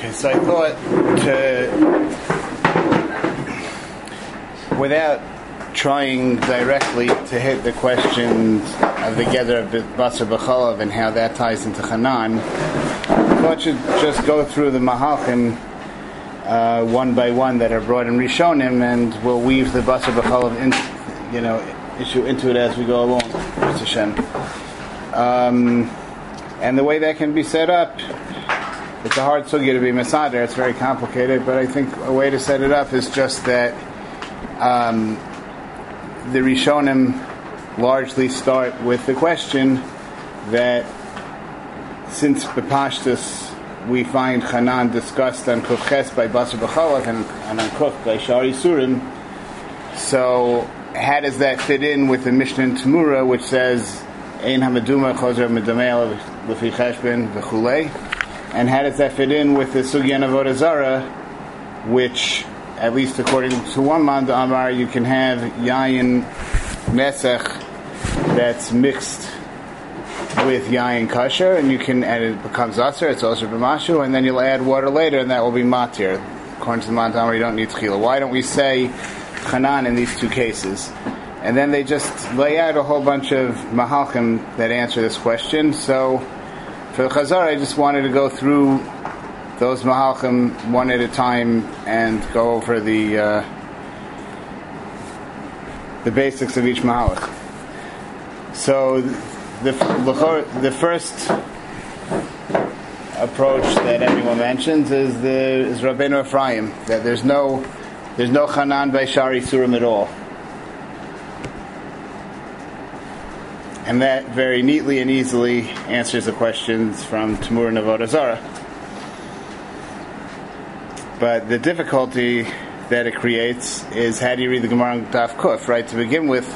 Okay, so I thought to, without trying directly to hit the questions of the gather of Basar B'chalav and how that ties into Hanan, I thought to just go through the Mahalchim uh, one by one that are brought in Rishonim, and we'll weave the Basar B'chalav in, you know, issue into it as we go along. Um, and the way that can be set up it's a hard sugya to be masader. It's very complicated, but I think a way to set it up is just that um, the Rishonim largely start with the question that since Bepashtus we find Hanan discussed on Kufches by Basar B'chalav and, and on Kuf by Shari Surim, so how does that fit in with the Mishnah in Tamura, which says Ein Hamaduma Chozer Medamel Lefi Cheshbin V'chulei? And how does that fit in with the Sugyan of Zara, which, at least according to one man, Amar, you can have Yayin Mesech that's mixed with Yayin Kasher, and you can, and it becomes Aser, it's also B'mashu, and then you'll add water later, and that will be Matir. According to the man, Amar, you don't need Tchila. Why don't we say Hanan in these two cases? And then they just lay out a whole bunch of Mahalchim that answer this question. So, for the Chazar, I just wanted to go through those Mahalchim one at a time and go over the uh, the basics of each Mahalach. So the the first approach that everyone mentions is the is Rabbeinu Ephraim that there's no there's no Hanan by Shari Surim at all. And that very neatly and easily answers the questions from Tamur and Avodah But the difficulty that it creates is how do you read the Gemara on Daf Kuf, right? To begin with,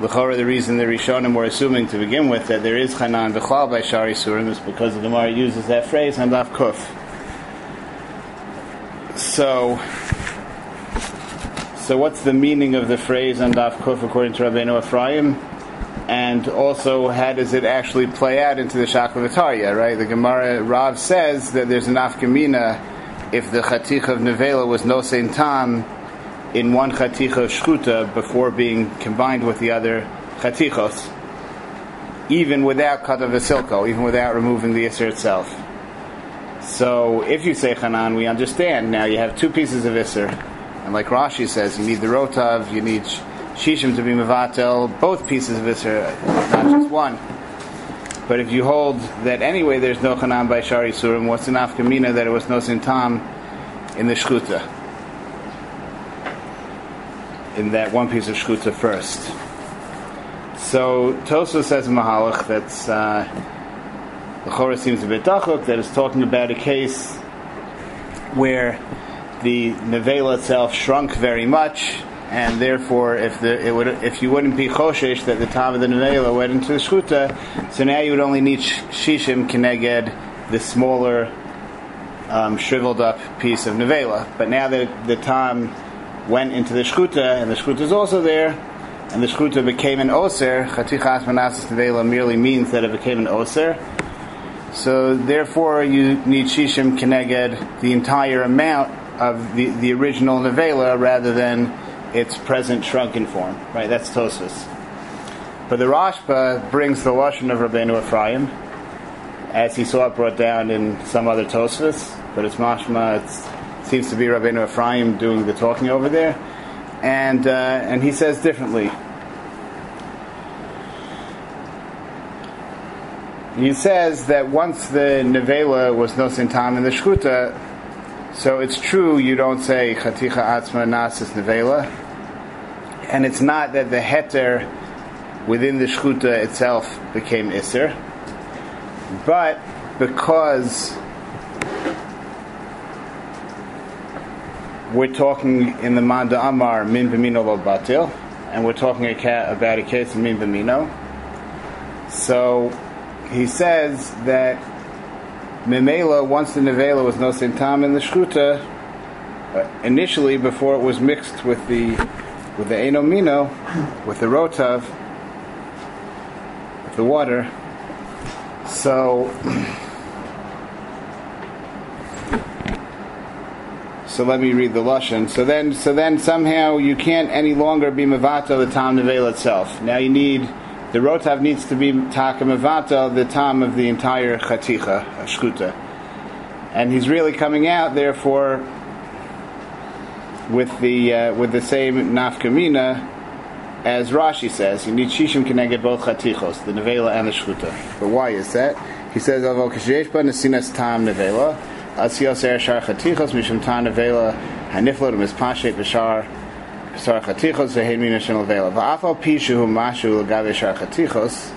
L'chora, the reason the Rishonim were assuming to begin with that there is Hanan B'chlal by Shari Surim is because the Gemara uses that phrase on Daf Kuf. So, so what's the meaning of the phrase on Daf Kuf according to Rabbeinu Ephraim? And also how does it actually play out into the Shaklavataria, right? The Gemara Rav says that there's an afkamina if the Chatich of Nevela was no Saint Tam in one Chatich of Shkuta before being combined with the other Chatichos, even without Kata Vasilko, even without removing the Isser itself. So if you say Hanan, we understand. Now you have two pieces of Isser. And like Rashi says, you need the Rotav, you need Shishim to be Mevatel, both pieces of Isser, not just one. But if you hold that anyway there's no Chanam by Shari Surim, what's the nafkamina that it was no Sintam in the Shkuta? In that one piece of Shkuta first. So Toso says in Mahalach that's uh, the Chorah seems a bit dachuk, that is talking about a case where the nevela itself shrunk very much, and therefore, if the it would if you wouldn't be choshesh that the time of the nevela went into the shkuta, so now you would only need shishim keneged the smaller, um, shriveled up piece of nevela. But now that the time went into the shkuta, and the shkuta is also there, and the shkuta became an oser, chatichas manasis nevela merely means that it became an oser. So therefore, you need shishim keneged the entire amount of the, the original nevela rather than its present shrunken form. Right, that's Tosfos. But the Rashba brings the Lashon of Rabbeinu Ephraim, as he saw it brought down in some other Tosfos, but it's mashma, it seems to be Rabbeinu Ephraim doing the talking over there, and, uh, and he says differently. He says that once the nevela was no sintam in the shkuta, so it's true you don't say chaticha atzma nasis nevela, and it's not that the heter within the shkuta itself became iser, but because we're talking in the Manda Amar min b'mino batil, and we're talking about a case of min b'mino. So he says that Memela, once the Nevela was no sintam in the Shkuta, uh, initially before it was mixed with the with the Enomino, with the Rotav, with the water. So so let me read the lashon. So then, so then somehow you can't any longer be mevato the tam nevela itself. Now you need the rotav needs to be taka mevato the tam of the entire chaticha shkuta, and he's really coming out therefore with the uh, with the same nafkamina as Rashi says. You need shishim connected both chatichos, the nevela and the shkuta. But why is that? He says, "Avol kashesh ba nesinas tam nevela." Asios er shar chatichos mishum tan nevela haniflot mispashet b'shar b'shar chatichos ve'hen mina shem nevela. Va'afal pishu hu mashu l'gabe shar chatichos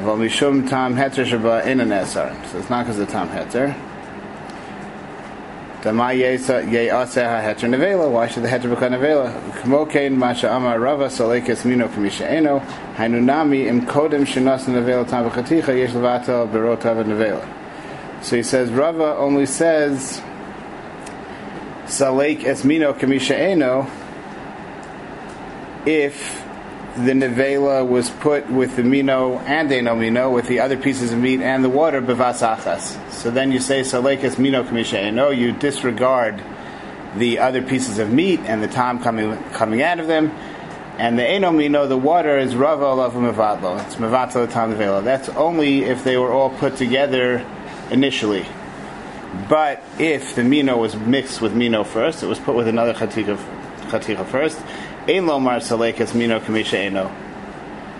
avol mishum tam heter shaba in an esar. So it's not because of tam heter. Why should the heter become nevela? Kmokein masha amar rava mino hainunami im kodem shenas nevela tam v'chaticha yesh berotav nevela. So he says Rava only says Salek Esmino Kamisha Eno if the nevela was put with the mino and eno mino with the other pieces of meat and the water bevasachas. So then you say salek esmino kamisha eno. Oh, you disregard the other pieces of meat and the time coming coming out of them, and the eno mino, the water is rava olav mevatlo. It's mevatlo time nevela. That's only if they were all put together initially. But if the mino was mixed with mino first, it was put with another chatika, chatika first. Ein lomar salekes mino kamisha eno.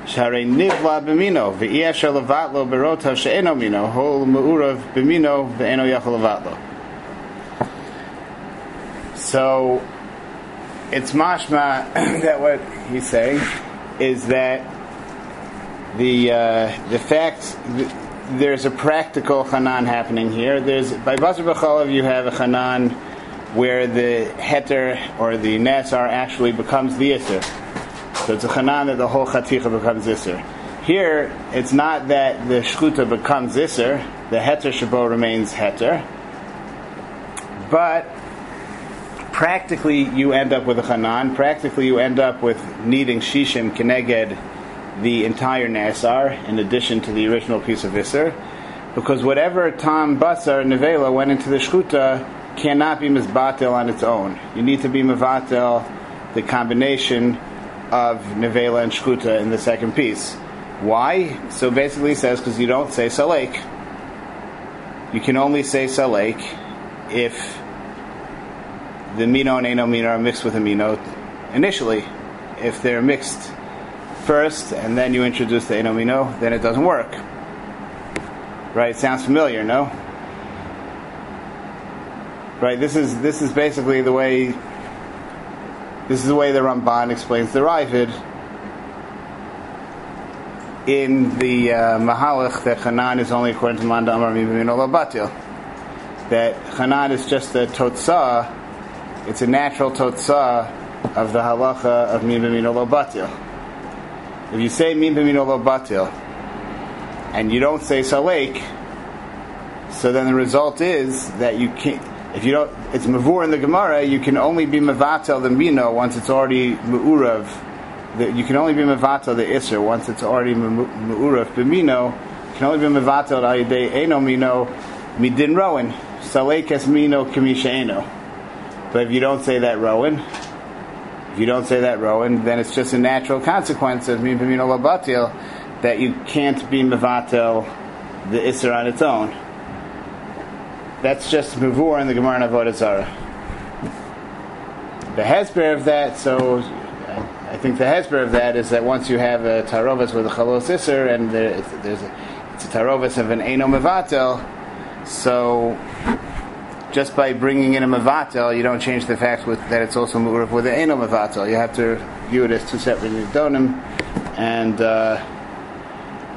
V'iyasher levatlo berotav she'eno mino hol me'urav b'mino ve'eno yachol levatlo. So it's mashma that what he's saying is that the uh, the fact there's a practical chanan happening here. There's by Basar B'chalav you have a chanan where the heter or the nasar actually becomes the isser. So it's a chanan that the whole chaticha becomes isser. Here, it's not that the shkuta becomes isser, the heter shabo remains heter, but practically you end up with a chanan, practically you end up with needing shishim keneged the entire Nasar in addition to the original piece of Isser, because whatever Tam Basar Nevela went into the Shchuta cannot be Mizbatel on its own. You need to be Mavatel the combination of Nevela and Shchuta in the second piece. Why? So basically he says because you don't say Salek. You can only say Salek if the Mino and Eno Mino are mixed with Amino initially. If they're mixed first and then you introduce the enomino, then it doesn't work. Right? Sounds familiar, no? Right? This is this is basically the way this is the way the Ramban explains the Ravid in the uh, Mahalach that Hanan is only according to Manda Amar Mibimino Batil. That Hanan is just a totzah, it's a natural totzah of the halacha of Mibimino Batil. If you say min b'min batil, and you don't say salek, so then the result is that you can't. If you don't, it's mavur in the Gemara. You can only be mevatel the mino once it's already meurav. You can only be mevatel the isser once it's already meurav b'mino. You can only be mevatel ayidei eno mino midin rowan salek es mino kamisha eno. But if you don't say that rowan, if you don't say that, Rowan, then it's just a natural consequence of Min Labatil that you can't be Mevatel the Isser on its own. That's just Mavur in the Gemara and Zarah. The Hesper of that, so I think the Hesper of that is that once you have a Tarovas with a Chalos Isser and there, there's a, it's a Tarovas of an Eno Mevatel, so just by bringing in a mavatel, you don't change the fact with, that it's also murav with an eno mavatel. You have to view it as two separate nidonim, and uh,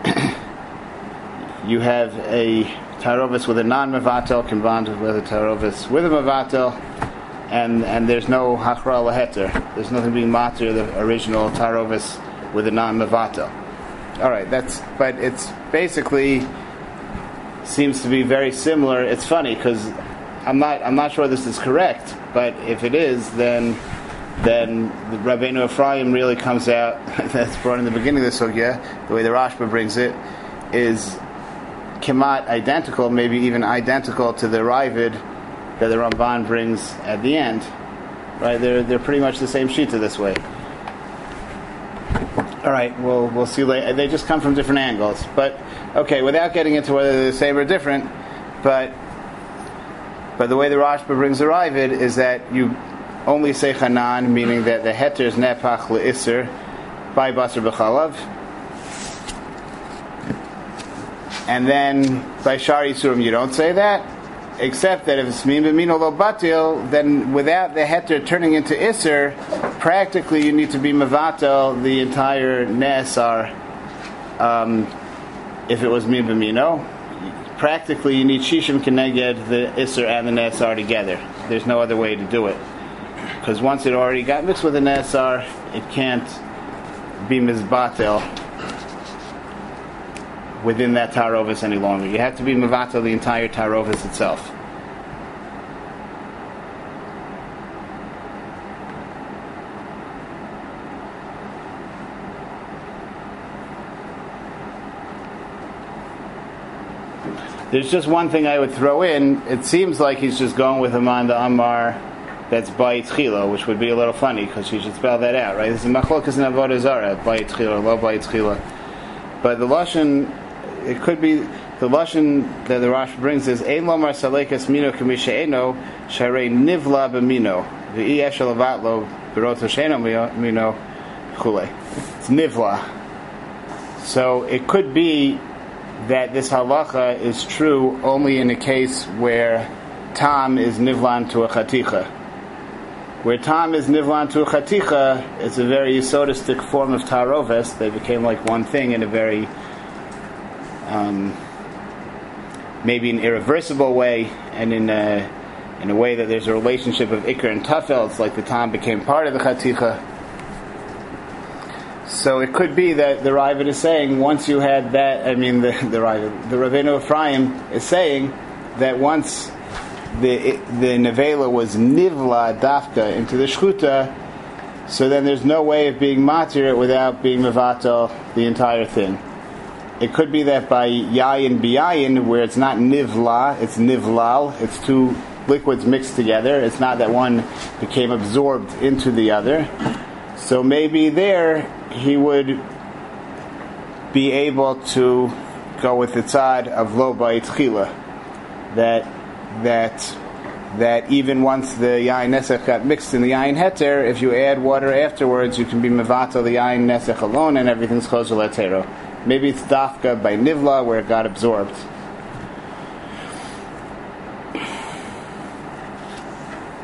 you have a tarovis with a non-mavatel combined with a tarovis with a mavatel, and and there's no hachra laheter. There's nothing being matir the original tarovis with a non-mavatel. All right, that's but it's basically seems to be very similar. It's funny because I'm not I'm not sure this is correct, but if it is, then then the Rabbeinu Ephraim really comes out. that's brought in the beginning of the sugya. The way the Rashba brings it is kemat identical, maybe even identical to the Ravid that the Ramban brings at the end. Right? They're, they're pretty much the same shita this way. All right, we'll, we'll see later. They just come from different angles. But, okay, without getting into whether they're the same or different, but but the way the Rashba brings the Ravid is that you only say Hanan, meaning that the heter is nepach le'isr by basar b'chalav. And then by Shari Surim you don't say that, except that if it's min b'min lo batil, then without the heter turning into isr, practically you need to be mavatel the entire nesar. Um, if it was min b'mino, practically you need shishim keneged the isr and the nesar together. There's no other way to do it because once it already got mixed with the nesar, it can't be mizbatel within that tarovis any longer. You have to be mavatel the entire tarovis itself. There's just one thing I would throw in. It seems like he's just going with Amanda Amar that's Bayit Chila, which would be a little funny because you should spell that out, right? This is Machlokas and Avodah Zarah, Bayit Chila, Lo Bayit Chila. But the Lashon, it could be, the Lashon that the Rosh brings is, Ein Lomar Salekas Mino Kamisha Eno, Sharei Nivla B'Mino, V'i Eshel Avatlo, Beroto Sheno Mino, Chule. It's Nivla. So it could be that this halacha is true only in a case where tam is nivlan to a chaticha. Where tam is nivlan to a chaticha, it's a very yisodistic form of taroves. They became like one thing in a very, um, maybe an irreversible way, and in a, in a way that there's a relationship of ikr and tafel. It's like the tam became part of the chaticha. So it could be that the Ravid is saying once you had that, I mean the the Ravid, the Ravino Ephraim is saying that once the the nevela was nivla dafka into the shchuta, so then there's no way of being matir without being mevatel the entire thing. It could be that by yayin biyayin, where it's not nivla, it's nivlal, it's two liquids mixed together. It's not that one became absorbed into the other. So maybe there he would be able to go with the tzad of lo ba'itchila, that that that even once the yain nesech got mixed in the yain heter, if you add water afterwards, you can be mevatel the yain nesech alone, and everything's close to latero. Maybe it's dafka by nivla where it got absorbed.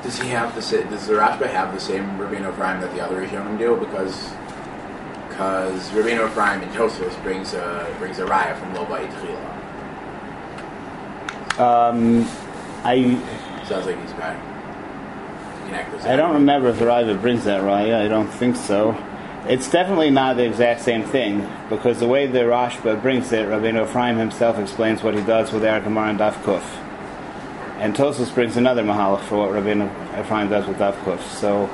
Does he have the sa- does the Rashba have the same Rabbeinu Ephraim that the other Rishonim do? Because because Rabbeinu Ephraim in Tosfos brings a brings a raya from Lo Ba'it Chila. Um, I Sounds like he's back. I don't remember if the Raiva brings that raya. I don't think so. It's definitely not the exact same thing because the way the Rashba brings it, Rabbeinu Ephraim himself explains what he does with Ar Gemara and Daf Kuf. And Tosos brings another mahalach for what Rabbeinu Ephraim does with Daf Kuf. So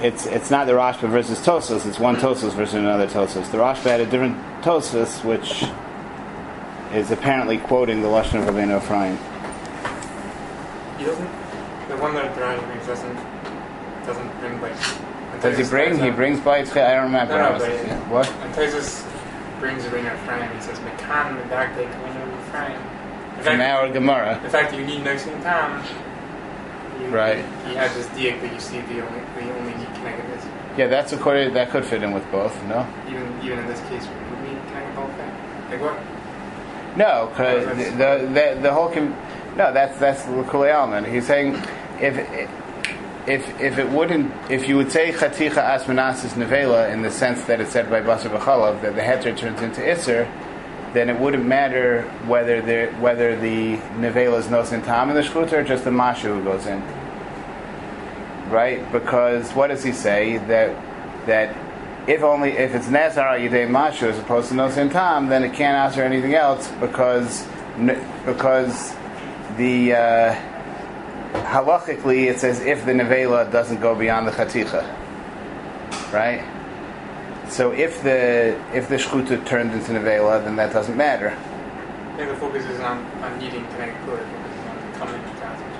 it's it's not the Rashba versus Tosos. It's one Tosos versus another Tosos. The Rashba had a different Tosos, which is apparently quoting the lashon of Rabbeinu Ephraim. He doesn't. The one that Brian brings doesn't doesn't bring like. Does he bring? He brings bites. I don't remember. No, no, was- yeah, what? And Taisus brings Rabbeinu Ephraim. He says, "Mekan medakdek Rabbeinu Ephraim." In From our Gemara. the fact that you need no same time. Right. He has this diak that you see the only the only need connectedness. Yeah, that's according. That could fit in with both. No. Even even in this case, would we connect both thing? Like what? No, because the, the the the whole com- no, that's that's Alman. He's saying if if if it wouldn't if you would say Chaticha Asmanasis Nevela in the sense that it's said by Basar B'chalav that the heter turns into Isser, then it wouldn't matter whether the whether the Nevela is no tam in the Shchuta or just the Mashu who goes in. Right? Because what does he say that that if only if it's Nazar Yidei Mashu as opposed to no tam, then it can't answer anything else because because the uh, halachically it's as if the nevela doesn't go beyond the chaticha, right? So if the if the shchuta turned into nevela, then that doesn't matter. I think the focus is on on needing to make is on coming to translations.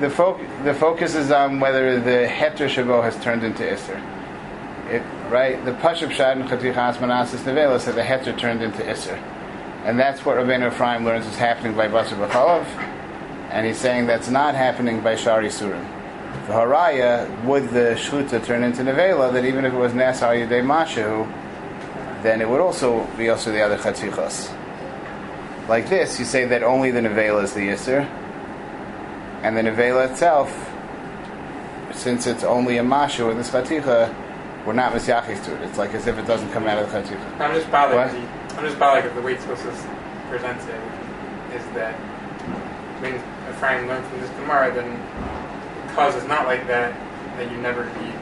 The, fo- the focus is on whether the heter shabo has turned into Isser. It, right? The Pashup Shad and Chatichas Manasis Nevela said the heter turned into Isser. And that's what Rabbeinu Ephraim learns is happening by Basar B'chalav. And he's saying that's not happening by Shari Surim. The Haraya, would the Shluta turn into Nevela, that even if it was Nasar Yudei Mashu, then it would also be also the other Chatichas. Like this, you say that only the Nevela is the Isser, and the Nevela itself, since it's only a Mashu with this Chaticha, we're not Misyachis to it. It's like as if it doesn't come out of the Chaticha. I'm just bothered. What? that he- I'm just bothered that the way Tosus presents it is that when Ephraim learned from this Gemara, then because it's not like that, then you never need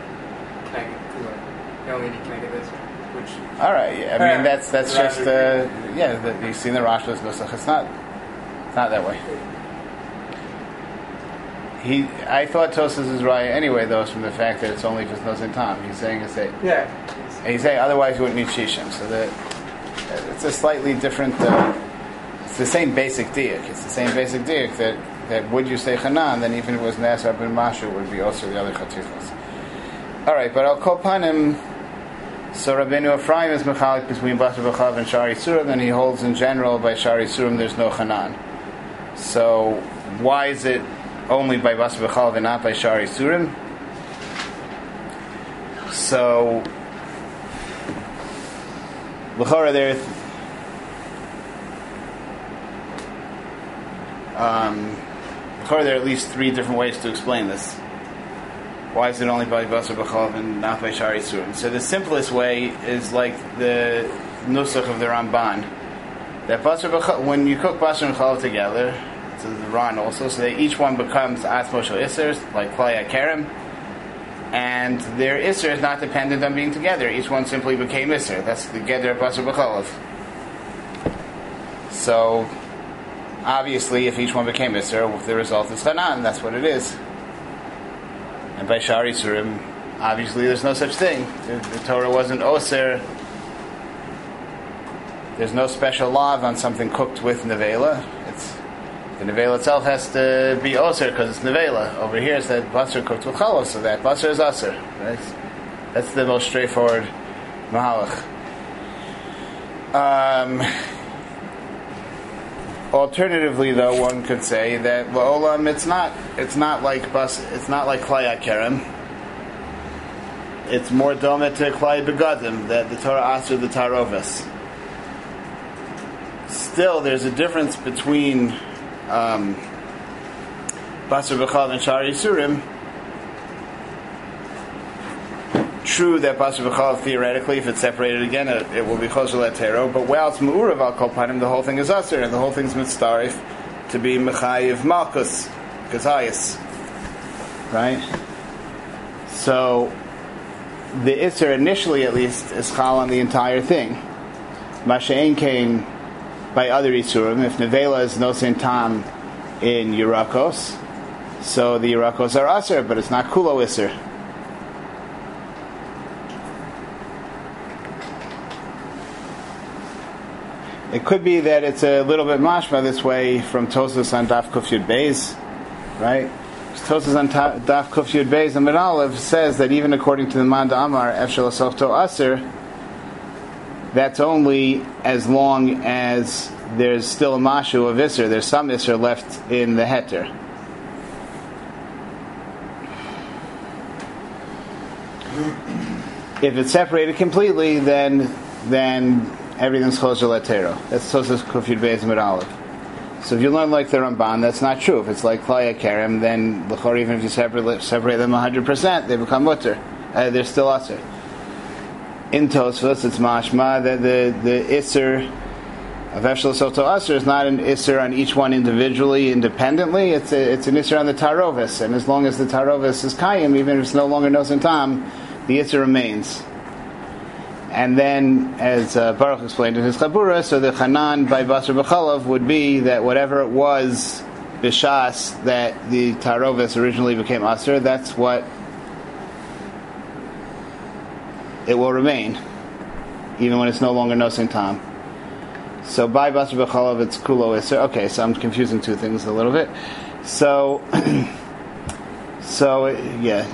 connected to it. You only need connected this, which All right. Yeah, I mean, that's that's just uh, yeah. The, you see in the Rashba's Nusach. It's not it's not that way. He, I thought Tosas is right anyway, though, from the fact that it's only if it's Nozin Tom. He's saying it's a, yeah, and he's saying otherwise you wouldn't need Shishim. So that it's a slightly different. Uh, it's the same basic diak. It's the same basic diak that that would you say Hanan, then even if it was Nasar ben Mashu, it would be also the other Chatichos. All right, but I'll call upon him. So Rabbeinu Ephraim is mechalik between Basar B'chav and Shari Surim, and he holds in general by Shari Surim there's no Hanan. So why is it only by Basar B'chav and not by Shari Surim? So L'chora there um, L'chora there are at least three different ways to explain this. Why is it only by Basar B'chalav and not by Shari Surim? So the simplest way is like the nusach of the Ramban. That Basar B'chalav, when you cook Basar and Chalav together, to the Ran also, so that each one becomes Atzmosh Isers, like Klaya Kerem, and their Isser is not dependent on being together. Each one simply became Isser. That's the Geder of Basar B'chalav. So, obviously, if each one became Isser, the result is Hanan. That's what it is. And by Shari Surim, obviously there's no such thing. The, the Torah wasn't Oser. There's no special law on something cooked with Nevela. It's the Nevela itself has to be Oser because it's Nevela. Over here it's that Basar cooked with Chalos, so that Basar is Aser. Right? That's the most straightforward Mahalach. Um, Alternatively, though, one could say that La'olam, it's not, it's not like bus, it's not like Klai Kerem. It's more domet to Klai Begadim that the Torah Asr the Tarovis. Still, there's a difference between um, Basar B'chal and Shari Surim. True that Basar B'chal, theoretically, if it's separated again, it, it will be Chosel Etero, but while it's Mu'urav al Kolpanim, the whole thing is Asr, and the whole thing's Mitzdarif to be Mechayiv Malkus, Kazayas. Right? So, the Isser initially at least is Chal on the entire thing. Masha'en came by other Isurim. If Nevela is no Tam in Yurakos, so the Yurakos are Aser, but it's not Kulo Isser. It could be that it's a little bit mashma this way from Tosos on Daf Kufyud Beis, right? Tosos on Ta- Daf Kufyud Beis and Menalev says that even according to the Manda Amar Efshel Asofto Aser, that's only as long as there's still a mashu of Isser. There's some Isser left in the heter. If it's separated completely, then then everything's closer latero. That's Tosos Kufyud Beis and So if you learn like the Ramban, that's not true. If it's like Klaya Kerem, then L'chor, even if you separate, separate them 100%, they become mutter. Uh, they're still aser. In Tosfos, it's mashma that the, the Isser of Eshel Soto Aser is not an Isser on each one individually, independently. It's a, it's an Isser on the Tarovis. And as long as the Tarovis is Kayim, even if it's no longer Nosen Tam, the Isser remains. And then, as uh, Baruch explained in his Chabura, so the Hanan by Basar B'chalav would be that whatever it was, Bishas, that the Tarovis originally became Aser, that's what it will remain, even when it's no longer Nosin Tam. So by Basar B'chalav, it's Kulo Isser. Okay, so I'm confusing two things a little bit. So, so yeah,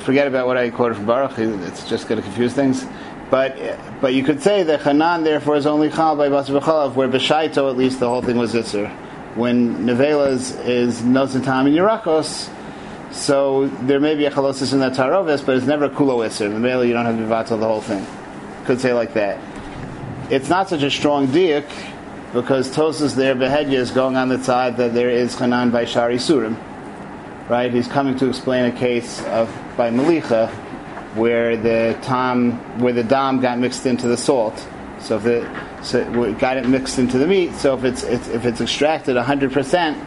forget about what I quoted from Baruch. It's just going to confuse things. But but you could say that Hanan therefore is only Chal by Basar B'chalav, where B'shaito at least the whole thing was Isser. When Nevelas is Nosatam and Yerakos, so there may be a chalosis in that tarovis, but it's never kulo the middle, you don't have to vatal the whole thing. Could say like that. It's not such a strong diak because Tosus there behedya is going on the side that there is chanan by shari surim. Right? He's coming to explain a case of by malicha where the tam where the dam got mixed into the salt. So if the so it got it mixed into the meat. So if it's, it's if it's extracted hundred percent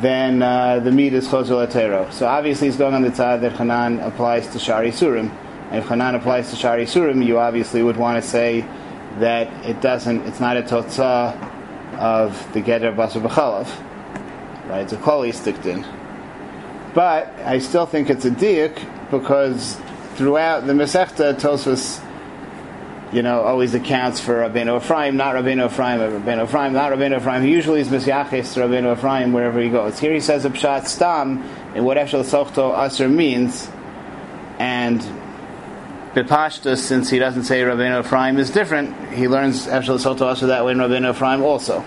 then uh, the meat is chozul atero. So obviously he's going on the side that Hanan applies to Shari Surim. And if Hanan applies to Shari Surim, you obviously would want to say that it doesn't, it's not a totza of the Geder Basar B'chalav. Right? It's a Koli sticked in. But I still think it's a diak because throughout the Masechta, Tosfos you know, always accounts for Rabbeinu Ephraim, not Rabbeinu Ephraim, Rabbeinu Ephraim, not Rabbeinu Ephraim. Usually is Misyaches to Rabbeinu Ephraim wherever he goes. Here he says a Pshat Stam, in what Eshel Sochto Aser means, and Bepashtus, since he doesn't say Rabbeinu Ephraim is different, he learns Eshel Sochto Aser that way in Rabbeinu Ephraim also.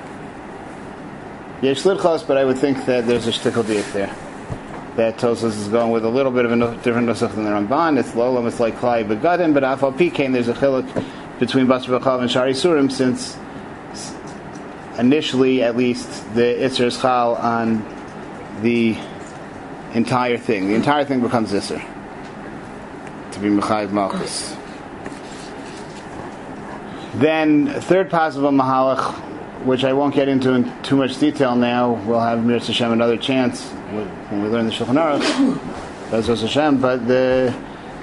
Yesh but I would think that there's a shtickle diak there. That Tosos is going with a little bit of a different nusach than the Ramban. It's Lolam, it's like Klai Begadim, but Afal Pikain, there's a chiluk between Basar B'chav and Shari Surim since initially, at least, the Isser is Chal on the entire thing. The entire thing becomes Isser. To be Mechayiv Malchus. Then, third possible Mahalach, which I won't get into in too much detail now. We'll have Mir Hashem another chance when we learn the Shulchan Aruch. That's Rosh Hashem. But the,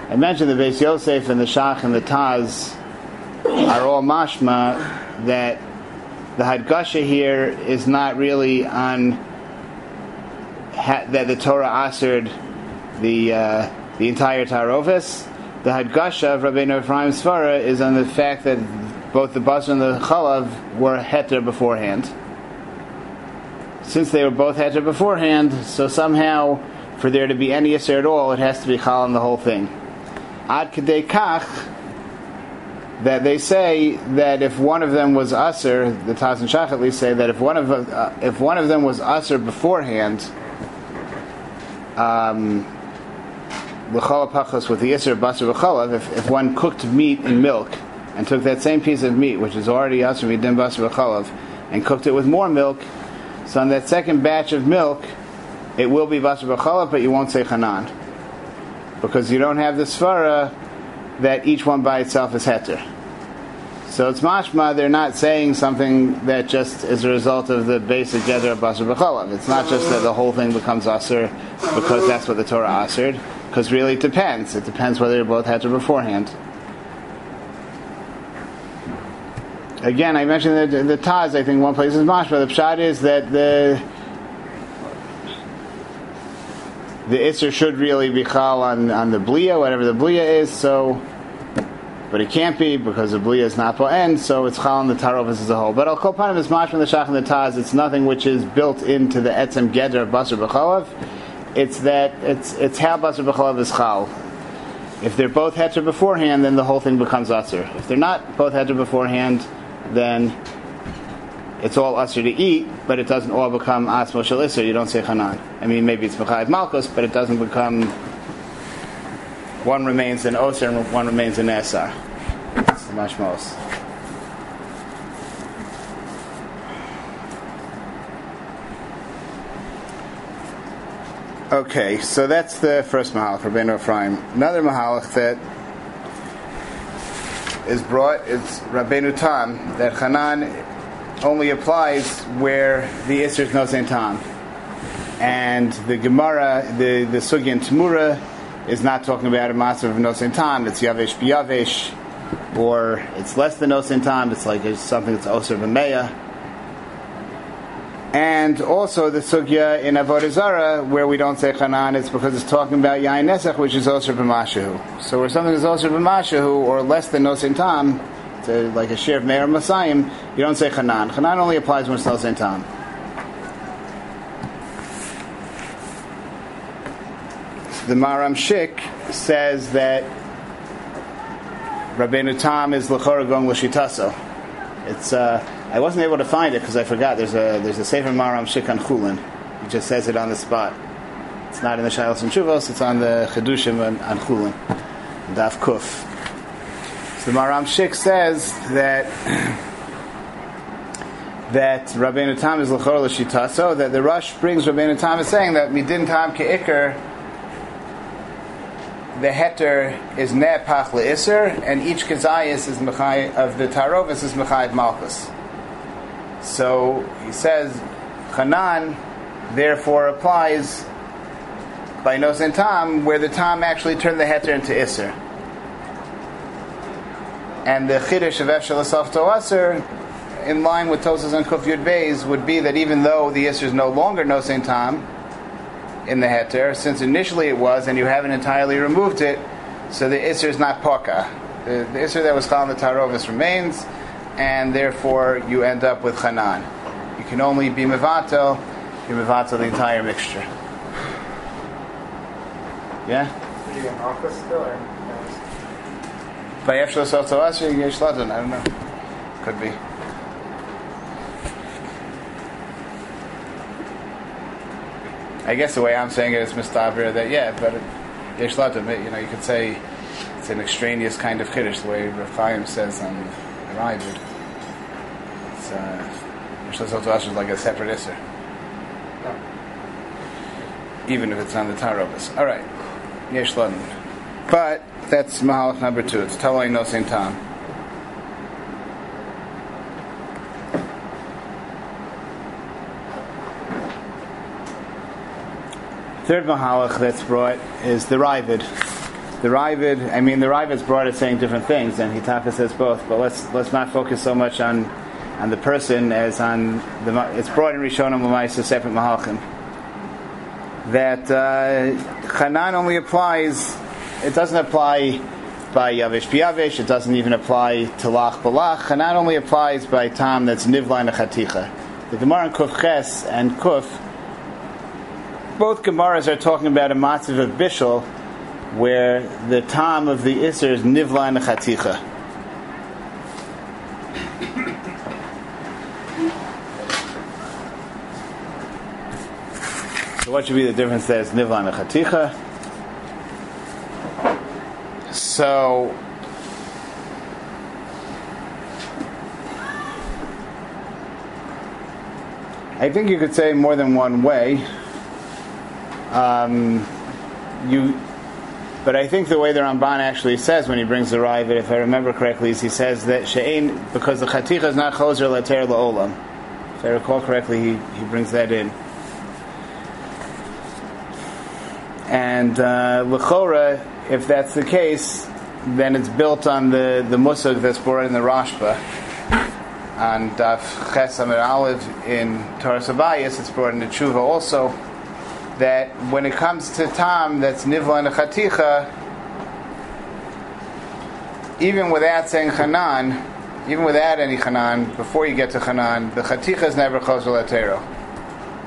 I mentioned the Beis Yosef and the Shach and the Taz are all mashma that the hadgasha here is not really on ha, that the Torah answered the uh, the entire Tarovis. The hadgasha of Rabbeinu Ephraim Svara is on the fact that both the Basra and the Chalav were heter beforehand. Since they were both heter beforehand, so somehow for there to be any Yisr at all, it has to be Chal on the whole thing. Ad Kadei Kach, that they say that if one of them was usher, the Taz and Shach at least say that if one of uh, if one of them was usher beforehand, um, with the isser basar v'chalav, if, if one cooked meat in milk and took that same piece of meat, which is already usher midim basar v'chalav, and cooked it with more milk, so on that second batch of milk, it will be basar v'chalav, but you won't say chanan because you don't have the svara that each one by itself is heter. So it's mashma, they're not saying something that just is a result of the basic gather of basar b'cholam. It's not just that the whole thing becomes asr because that's what the Torah assered, because really it depends. It depends whether you both heter beforehand. Again, I mentioned the, the Taz, I think one place is mashma. The pshat is that the the Isser should really be chal on, on the Blia, whatever the Blia is, so but it can't be because the Blia is not end, so it's chal on the tarovas as a whole. But al kol panim is mashma the shach and the taz. It's nothing which is built into the etzem geder of basar b'chalav. It's that it's it's how basar b'chalav is chal. If they're both heter beforehand, then the whole thing becomes asr. If they're not both heter beforehand, then it's all asr to eat, but it doesn't all become asmo shel You don't say chanan. I mean, maybe it's mechayiv malchus, but it doesn't become one remains an Oser and one remains an Esar. It's the mashmos. Okay, so that's the first Mahalach for Ben Ephraim. Another Mahalach that is brought it's Rabbeinu Tam, that Hanan only applies where the Isser is no same time. And the Gemara, the, the Sugyan Tamura, is not talking about a master of no same time. It's yavesh biyavesh, or it's less than no same time. It's like it's something that's osir b'meya. And also the sugya in Avodah Zarah, where we don't say chanan, it's because it's talking about yain nesach, which is osir b'mashahu. So where something is osir b'mashahu, or less than no same time, to like a share of meir masayim, You don't say chanan. Chanan only applies when it's no same time. The Maram Shik says that Rabbeinu Tam is lechora going l'shitaso. It's uh, I wasn't able to find it because I forgot. There's a there's a Sefer Maram Shik on Chulin. He just says it on the spot. It's not in the Shilas and Chuvos. It's on the Chedushim on Chulin, Daf Kuf. So the Maram Shik says that that Rabbeinu Tam is lechora l'shitaso. That the Rosh brings Rabbeinu Tam is saying that midin tam keikar the heter is ne'pach le'isr, and each kazayas is mechay of the tarovis is mechay malchus. So he says, Hanan therefore applies by nosen tam, where the tam actually turned the heter into isr. And the chiddush of efshel asaf to in line with Tosas and Kuf Yud Beis, would be that even though the isr is no longer nosen tam, in the heter, since initially it was, and you haven't entirely removed it, so the isser is not poka. The, the isser that was called the tarovis remains, and therefore you end up with chanan. You can only be mevatel, you mevatel the entire mixture. Yeah? Are you in office still, or? By Efshel Soto Asher, Yesh I don't know. Could be. I guess the way I'm saying it is mistabir that yeah, but yesh you know, you could say it's an extraneous kind of kiddush, the way Rav Chaim says on the Ravid. It's uh, yesh is like a separate isser, No. even if it's on the tarobas. All right, yesh but that's mahalach number two. It's telling no same time. Third mahalach that's brought is the Ravid. The Ravid, I mean, the Ravid's brought it saying different things, and Hitaka says both. But let's let's not focus so much on on the person as on the. It's brought in Rishonim Lamaisa separate mahalchim. That uh, only applies. It doesn't apply by Yavish Biyavish. It doesn't even apply to Lach Balach. Chanan only applies by Tam that's Nivline Chaticha. The Gemara in Kuf Ches and Kuf both Gemaras are talking about a matzav of Bishul, where the time of the Isser is Nivla and Chaticha. So what should be the difference there? It's Nivla and Chaticha. So I think you could say more than one way. Um, you, but I think the way the Ramban actually says when he brings the Ravid, if I remember correctly, is he says that she'ain because the chaticha is not choser later la'olam. If I recall correctly, he, he brings that in. And uh, l'chora, if that's the case, then it's built on the the musag that's brought in the Rashba. And Daf Ches Amir Aleph in Torah Sabayas, it's brought in the Tshuva also that when it comes to Tam that's Nivla and Chaticha, even without saying Chanan, even without any Chanan, before you get to Chanan, the Chaticha is never Chosel Atero.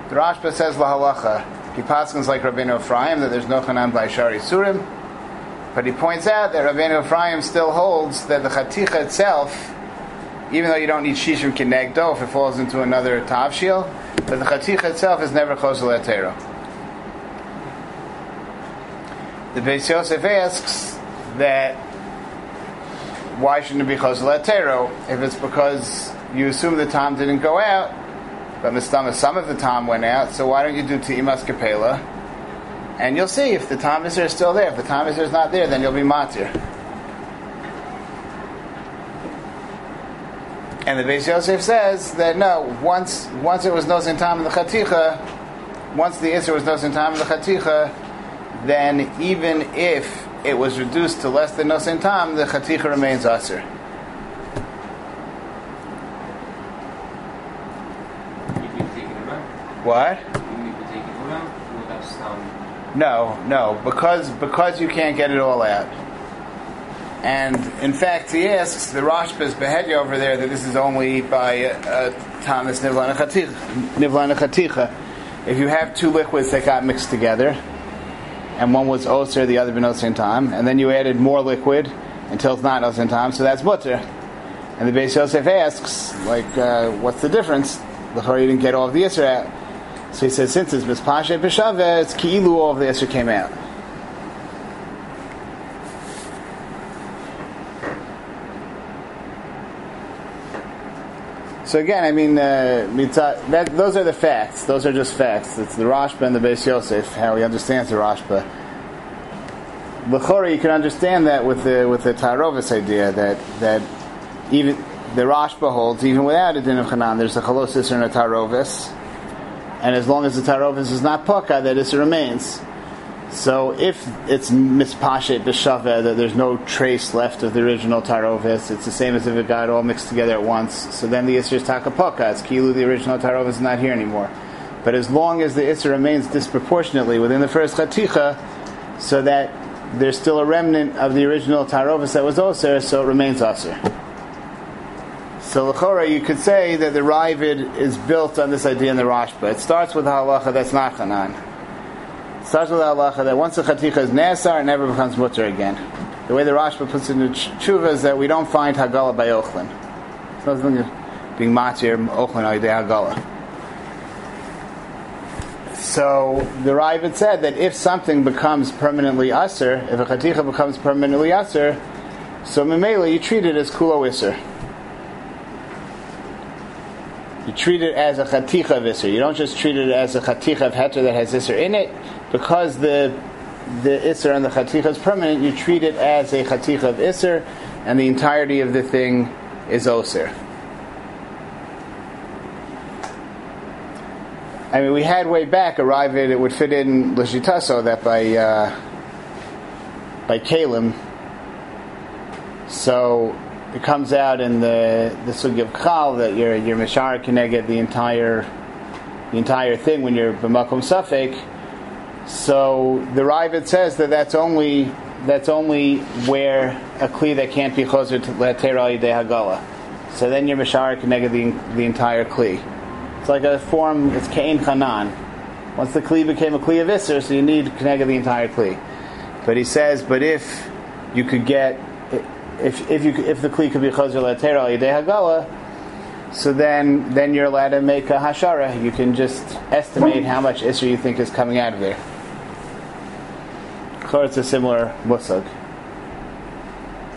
The Rashba says Lahalacha. He passes like Rabbeinu Ephraim that there's no Chanan by Shari Surim, but he points out that Rabbeinu Ephraim still holds that the Chaticha itself, even though you don't need Shishim Kinegdo if it falls into another Tavshil, but the Chaticha itself is never Chosel Atero. The Beis Yosef asks that why shouldn't it be Chosel Tero if it's because you assume the time didn't go out, but Mistama, some of the time went out, so why don't you do Ti'imas Kapela? And you'll see if the time is there still there. If the time is there is not there, then you'll be Matir. And the Beis Yosef says that no, once once it was Nozin time in the Chaticha, once the Isra was Nozin time in the Chaticha, then even if it was reduced to less than nosin tam, the chaticha remains aser. What? No, no, because because you can't get it all out, And in fact, he asks the Rashba's Behedya over there that this is only by uh, Thomas Nivlana Chaticha. If you have two liquids that got mixed together, and one was Oser, the other been time, and then you added more liquid until it's not Oser time, so that's Mutter. And the Beis Yosef asks, like, uh, what's the difference? The you didn't get all of the Isra out. So he says, since it's Mispashe B'Shaveh, it's Ki'ilu all of the Isra came out. So again, I mean, uh, that, those are the facts. Those are just facts. It's the Rashba and the Beis Yosef, how he understands the Rashba. L'chori, you can understand that with the with the Tarovis idea that that even the Rashba holds even without a din of Chanan, there's a chalosis and a Tarovis, and as long as the Tarovis is not paka, that it remains. So if it's mispashet b'shaveh, that there's no trace left of the original tarovis, it's the same as if it got all mixed together at once. So then the isser is takapoka. It's kilu, the original tarovis is not here anymore. But as long as the isser remains disproportionately within the first chaticha, so that there's still a remnant of the original tarovis that was oser, so it remains oser. So l'chora, you could say that the Ravid is built on this idea in the Rashba. It starts with halacha that's not chanan. Such with halacha that once the chaticha is nesar, it never becomes mutter again. The way the Rashba puts it in the tshuva is that we don't find hagala by ochlin. It's nothing being matir ochlin al hagala. So the Ravid said that if something becomes permanently aser, if a chaticha becomes permanently aser, so memela you treat it as kulo iser. You treat it as a chaticha of. You don't just treat it as a chaticha of heter that has iser in it because the the Isser and the Chaticha is permanent, you treat it as a Chaticha of Isser, and the entirety of the thing is Osir. I mean, we had way back arrived at it would fit in Lashitaso that by uh, by Kalim. So it comes out in the the sugi of Chal that your your Mishar get the entire the entire thing when you're b'makom safek so the Ravid says that that's only that's only where a kli that can't be choser to letera de hagala. So then you're mishar connected the, the entire kli. It's like a form. It's kain chanan. Once the kli became a kli of iser, so you need connected the entire kli. But he says, but if you could get if if you if the kli could be choser letera de hagala, so then then you're allowed to make a hashara. You can just estimate how much iser you think is coming out of there it's a similar musag.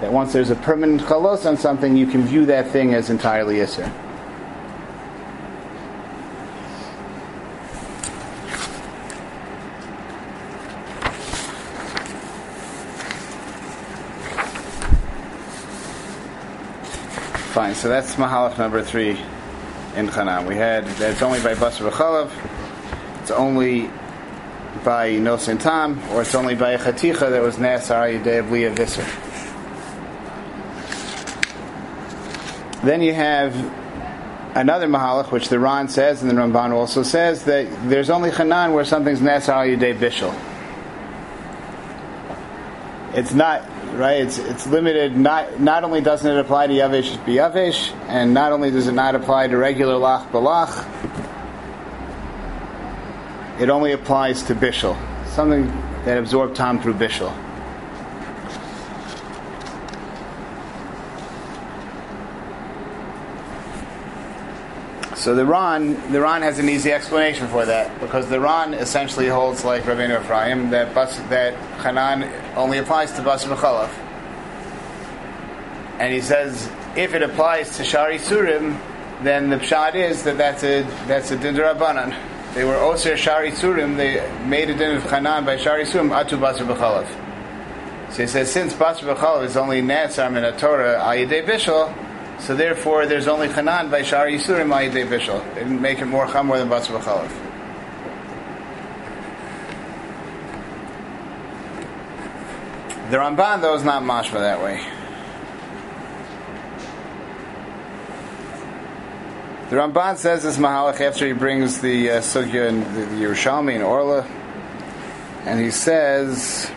That once there's a permanent chalos on something, you can view that thing as entirely Isser. Fine, so that's Mahalach number three in Chanan. We had that's only by Basar B'chalav. It's only by Nosin Tam, or it's only by a Chaticha that was Nasar Yidei Bliya Visser. Then you have another Mahalach, which the Ran says, and the Ramban also says, that there's only Chanan where something's Nasar Yidei Bishel. It's not right. It's it's limited. Not not only doesn't it apply to yavish biyavish, and not only does it not apply to regular lach balach, it only applies to Bishel, something that absorbed time through Bishel. So the Ron, the Ron has an easy explanation for that because the Ron essentially holds like Rabbeinu Ephraim that bas, that Hanan only applies to Basar B'chalav, and he says if it applies to Shari Surim, then the pshat is that that's a that's a Dindarabanan they were Oser Shari Surim, they made a din of Chanan by Shari Surim, Atu Basar B'chalav. So he says, since Basar B'chalav is only Netzar in a Torah, Ayidei Bishal, so therefore there's only Chanan by Shari Surim, Ayidei Bishal. They didn't make it more Chamor than Basar B'chalav. The Ramban, though, is not mashma that way. The Ramban says this Mahalach after he brings the uh, Sugya and the, the Yerushalmi and Orla, and he says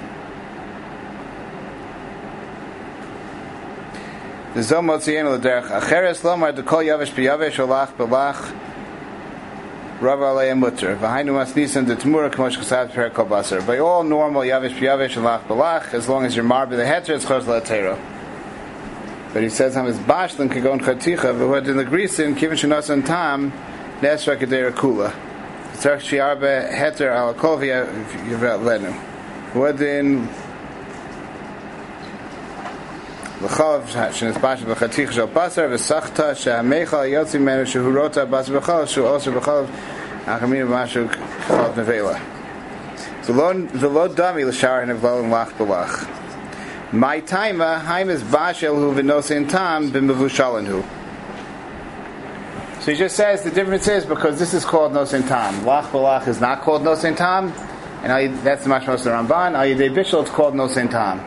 The zom motzienu l'derech acheres lomar dekol yavish biyavish olach basar. By all normal yavish biyavish olach belach, as long as you're marbi the heter, it's chos latero. But he says ham is bashlan kagon chaticha v'hud in the grisin kivin shenasan tam nesra kedera kula. Tzarch shiarbe heter ala kol v'yavet lenu. V'hud in וחלב שנתבש בחתיך של בשר וסחטה שהמיכל יוצא ממנו שהוא רוטה בשר בחלב שהוא אוסר בחלב אחמים במשהו חלב נבלה. זה לא דמי לשאר הנבלה לך בלך. My time, haim is bashel hu v'nosin tam. So he just says the difference is because this is called nosin tam. Lach b'lach is not called nosin tam, and that's the mashmos of the Ramban. Al yedei bishul it's called nosin tam.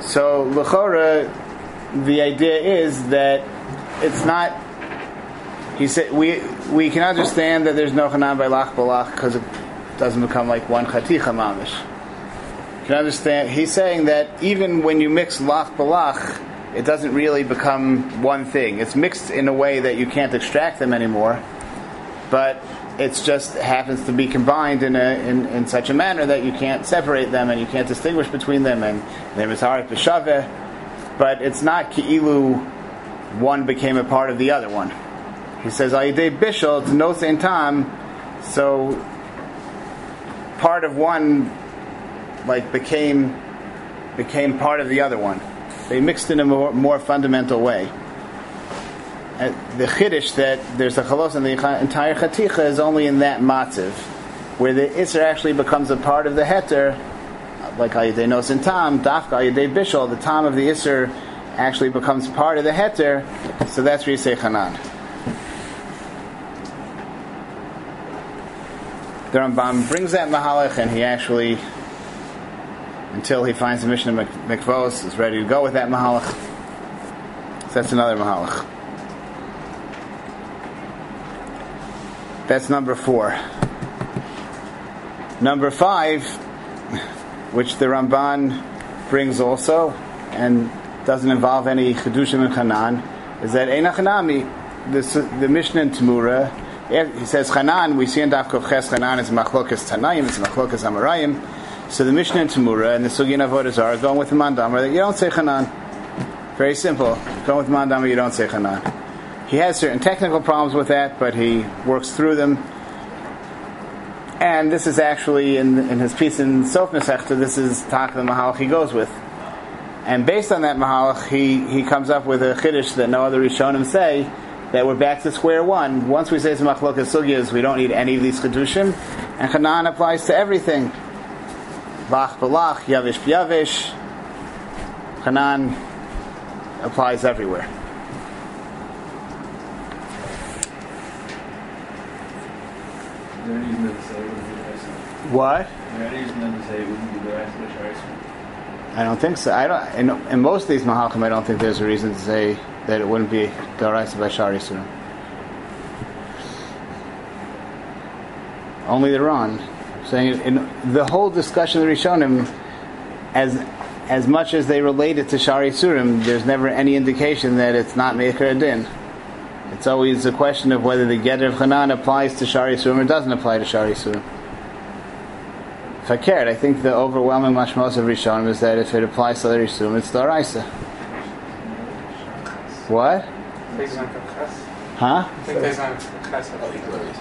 So lechora, the idea is that it's not. He said we we can understand that there's no chanan by lach balach because it doesn't become like one chaticha mamish. Can understand. He's saying that even when you mix lach balach, it doesn't really become one thing. It's mixed in a way that you can't extract them anymore, but it just happens to be combined in, a, in, in such a manner that you can't separate them and you can't distinguish between them and they're mitzarek b'shaveh, but it's not ki'ilu one became a part of the other one. He says, Ayidei bishul, no same time, so part of one like became became part of the other one. They mixed in a more, more fundamental way And the chiddush that there's a chalos in the entire chaticha is only in that matziv, where the isser actually becomes a part of the heter, like ayidei nos and tam, dafka ayidei bishol, the tam of the isser actually becomes part of the heter, so that's where you say chanan. The Rambam brings that mahalach, and he actually, until he finds the mission of Mikvos, is ready to go with that mahalach. So that's another mahalach. That's number four. Number five, which the Ramban brings also, and doesn't involve any chedushim and chanan, is that einachanami, the, the Mishnah in Tamura, he says chanan, we see in Daf Ches chanan is machlokas tanayim, it's machlokas amarayim. So the Mishnah in Tamura and the Sugin Avodas are going with the mandamar that you don't say chanan. Very simple. Going with mandamar, you don't say chanan. He has certain technical problems with that, but he works through them. And this is actually in, in his piece in Sof Masechta, this is talk the Mahalach he goes with. And based on that Mahalach, he, he comes up with a Chiddush that no other Rishonim say, that we're back to square one. Once we say some Machlokas Sugyas, we don't need any of these Chidushim. And Chanan applies to everything. Bach Balach, Yavish Yavish. Chanan applies everywhere. What? I don't think so. I don't. In, in most of these mahalchim, I don't think there's a reason to say that it wouldn't be daraisa by shari. Only the Ron saying in the whole discussion of the Rishonim, as as much as they relate it to shari surim, there's never any indication that it's not meikar din. It's always a question of whether the Geder of Hanan applies to Shari Surim or doesn't apply to Shari Surim. If I cared, I think the overwhelming mashmos of Rishonim is that if it applies to the Surim, it's the Araisa. What? Huh?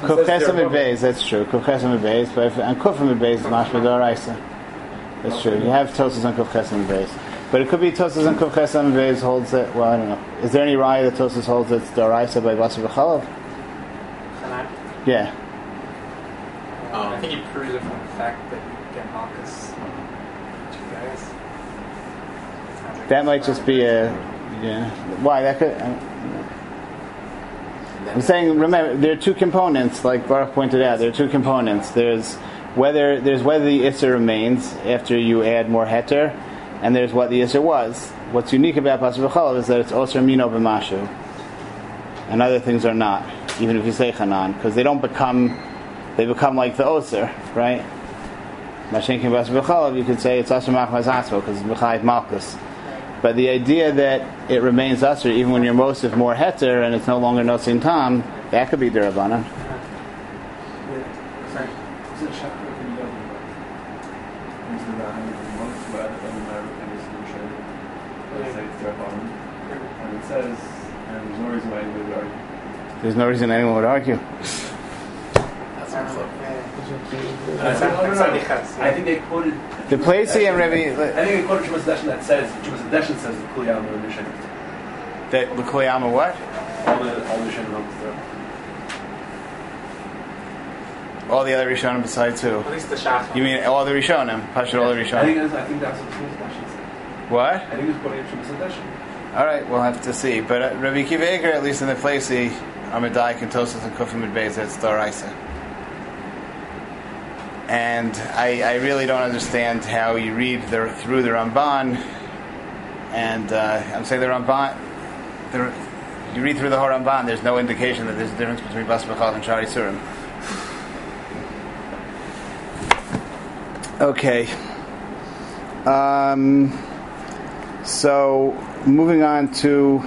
Kufchesim and Beis, that's true. Kufchesim and Beis, but if, and Kufim and Beis is mashma the That's true. You have Tosis on Kufchesim and Beis. But it could be Tosus and Kuf Chesam Veiz holds it. Well, I don't know. Is there any raya that Tosus holds it's Daraisa by Basar B'chalav? Yeah. Um, I think he proves it from the fact that you get Malchus guys. That might just be a yeah. Why that could. I'm saying, remember, there are two components, like Baruch pointed out. There are two components. There's whether there's whether the issa remains after you add more heter, and there's what the Yisr was. What's unique about Pasuk B'chalav is that it's Osir Mino B'mashu, and other things are not, even if you say Chanan, because they don't become, they become like the Osir, right? Mashenkin Pasuk B'chalav, you could say it's Osir Machmaz Hasmo, because it's Malchus. But the idea that it remains usher even when you're most mosif more heter and it's no longer nosin tam, that could be derabanan. Sorry. And it says, and there's no reason why anybody would argue. There's no reason anyone would argue. That's not close. That's not- that's not because- I think they quoted. The Placey and I think they quoted Chumas Deshin that says Chumas Deshin says the Kuliyam and the Mishnah. that L'koyama what? All the all the Mishnah numbers there. All the other Rishonim besides who? At least the Shas. You mean all the Rishonim? Pashut all the Rishonim. I think Rishonim. I think that's what Chumas Deshin said. What? I think it's quoting Chumas Deshin. All right, we'll have to see. But uh, Rabbi Akiva Eger, at least in the Placey, Amadai, Kentosis, and Kufim and Beis, that's Daraisa. And I, I really don't understand how you read the, through the Ramban, and uh, I'm saying the Ramban, the, you read through the whole Ramban, there's no indication that there's a difference between Bas and Shari Surim. Okay. Um, so, moving on to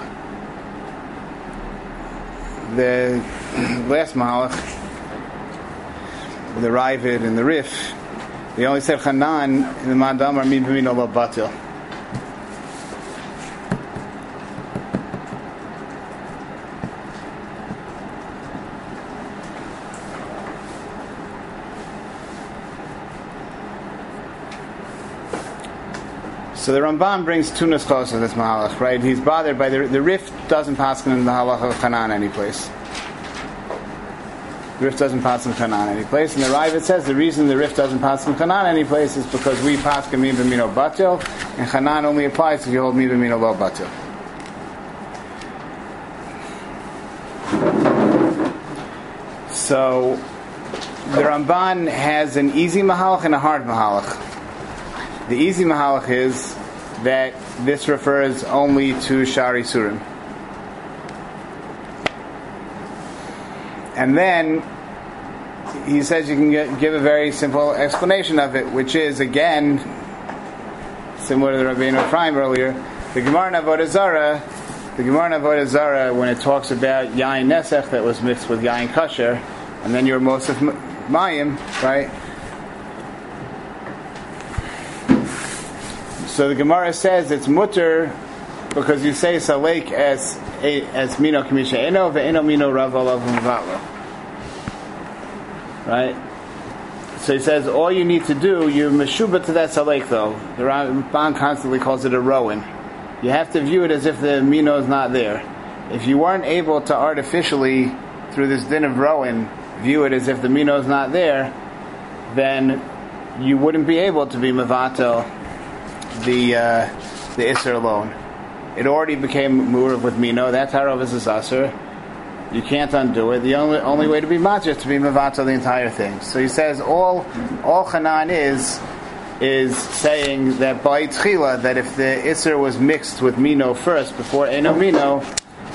the last Mahalach, the Ravid and the Rif, they only said Hanan in the Mandam Armin Bimino Lo Batil. So the Ramban brings two nuschos of this mahalach, right? He's bothered by the the Rif doesn't pass in the halacha of Hanan any place. Rif doesn't pass in Hanan any place, and the Ravid says the reason the Rif doesn't pass in Hanan any place is because we pass mi b'mino batil, and Hanan only applies if you hold mi b'mino lo batil. So the Ramban has an easy mahalach and a hard mahalach. The easy mahalach is that this refers only to Shari Surim. And then he says you can get, give a very simple explanation of it, which is again similar to the Rabbeinu Ephraim earlier. The Gemara in Avodah Zarah, the Gemara in Avodah Zarah, when it talks about Yain Nesech that was mixed with Yain Kasher, and then your Mosef Mayim, right? So the Gemara says it's mutter because you say salek as as mino kamisha eno ve'eno mino rav. Right. So he says all you need to do you're meshuba to that salek though. The Ramban constantly calls it a rowan. You have to view it as if the mino is not there. If you weren't able to artificially through this din of rowan view it as if the mino is not there, then you wouldn't be able to be mavato the uh, the Isser alone. It already became Murav with Mino. That's how Rav is Asr. You can't undo it. The only only way to be Matzah is to be Mavato the entire thing. So he says all all Hanan is is saying that by Tchila, that if the Isser was mixed with Mino first before Eno Mino,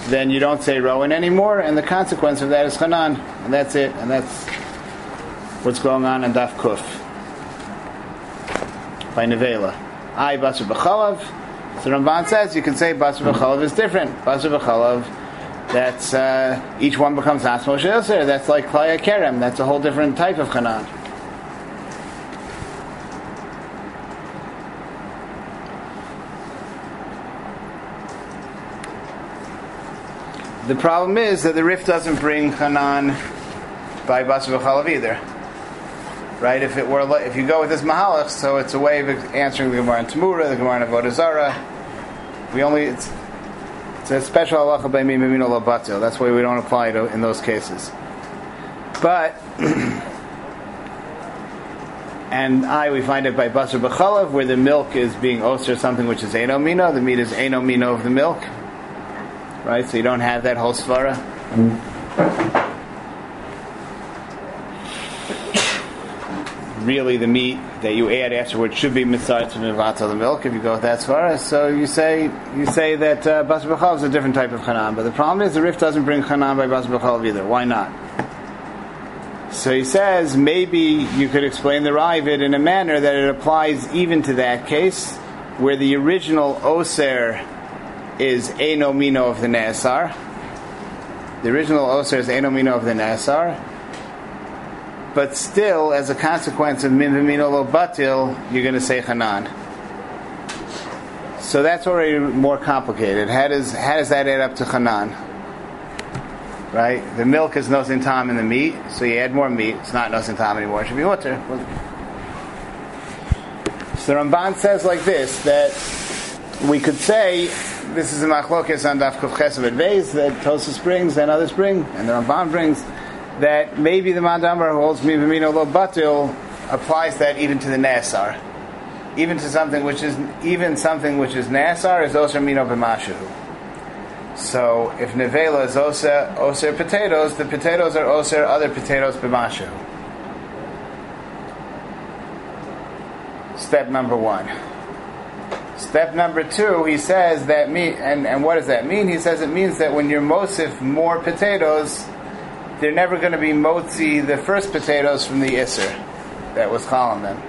then you don't say Rowan anymore, and the consequence of that is Hanan. And that's it. And that's what's going on in Daf Kuf by Nevela. I Basar B'chalav. So Ramban says you can say Basar B'chalav is different. Basar B'chalav, that's uh, each one becomes Asmo Shilser. That's like Klaya Kerem. That's a whole different type of Hanan. The problem is that the Rif doesn't bring Hanan by Basar B'chalav either right? If it were, if you go with this mahalach, so it's a way of answering the Gemara in Tamura, the Gemara in Avodah Zarah. We only it's, it's a special halacha by batil. That's why we don't apply it in those cases. But and I we find it by basar b'chalav where the milk is being osir something which is eno mino. The meat is eno mino of the milk, right? So you don't have that whole svara. Really the meat that you add afterwards should be mitzvah to mivata the milk if you go with that far. So you say you say that uh, bas is a different type of chanan, but the problem is the Rif doesn't bring chanan by bas b'chalav either. Why not? So he says maybe you could explain the Ravid in a manner that it applies even to that case, where the original oser is eno mino of the nasar. The original oser is eno mino of the nasar. But still, as a consequence of min v'mino batil, you're going to say chanan. So that's already more complicated. How does how does that add up to chanan? Right? The milk is nosin tam in the meat, so you add more meat. It's not nosin tam anymore. It should be water. So the Ramban says like this that we could say this is a machlokes on daf kuf chesed beis that Tosus brings and others bring and the Ramban brings that maybe the Mandamar holds mi b'mino lo batil applies that even to the nasar, even to something which is even something which is nasar is oser mino b'mashu. So if nevela is oser oser potatoes, the potatoes are oser other potatoes b'mashu. Step number one. Step number two, he says that mean, and, and what does that mean? He says it means that when you're mosif more potatoes, they're never going to be motzi the first potatoes from the isser that was calling them.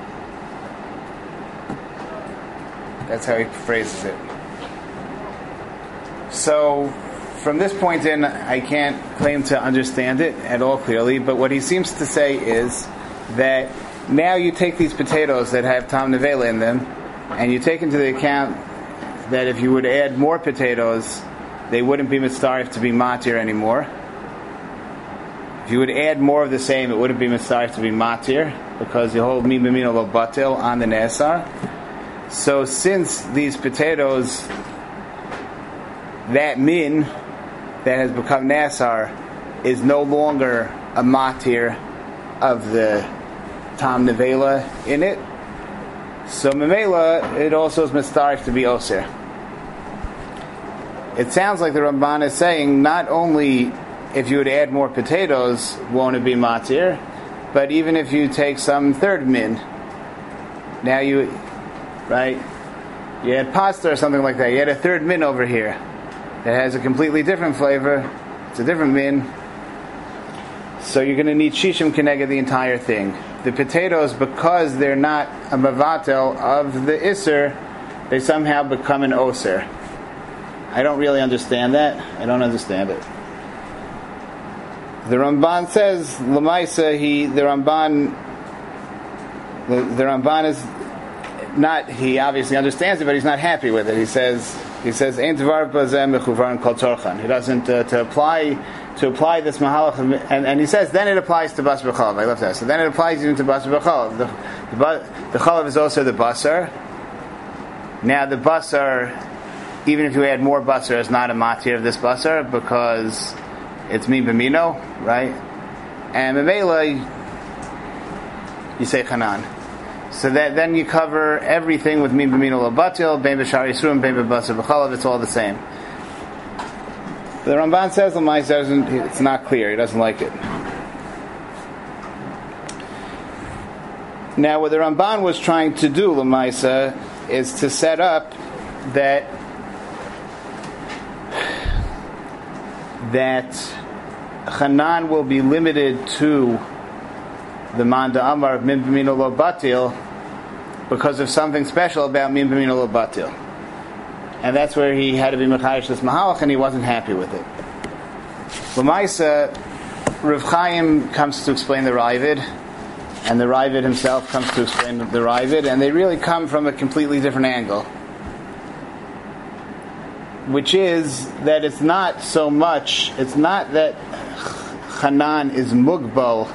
That's how he phrases it. So, from this point in, I can't claim to understand it at all clearly, but what he seems to say is that now you take these potatoes that have Tom Nevela in them, and you take into the account that if you would add more potatoes, they wouldn't be mitzarif to be matir anymore. If you would add more of the same, it wouldn't be mitzarif to be matir, because you hold mi b'mino lo batil on the nesar. So since these potatoes, that min that has become nasar is no longer a matir of the Tom Nevela in it. So Memela, it also is mistarif to be Osir. It sounds like the Ramban is saying not only if you would add more potatoes, won't it be matir, but even if you take some third min, now you, right, you had pasta or something like that, you had a third min over here that has a completely different flavor, it's a different min, so you're going to need shishim kenega the entire thing. The potatoes, because they're not a mavatel of the iser, they somehow become an oser. I don't really understand that. I don't understand it. The Ramban says Lamaisa. He the Ramban. The, the Ramban is not. He obviously understands it, but he's not happy with it. He says. He says. He doesn't uh, to apply to apply this mahalach, and, and he says then it applies to bas b'chalav. I love that. So then it applies even to bas b'chalav. The, the, the chalav is also the basar. Now the basar, even if you add more basar, is not a matir of this basar because it's min b'mino, right? And memela, you say chanan. So that then you cover everything with min b'mino labatil, bein b'shari yisrum, b'chalav. It's all the same. The Ramban says doesn't. It's not clear. He doesn't like it. Now, what the Ramban was trying to do, Lamaisa, is to set up that that Hanan will be limited to the Manda Amar of Min Lo Batil because of something special about Min Lo Batil and that's where he had to be mechayish this mahalach, and he wasn't happy with it. Lamaisa, Rav Chaim comes to explain the Ravid, and the Ravid himself comes to explain the Ravid, and they really come from a completely different angle, which is that it's not so much, it's not that Hanan is mugbal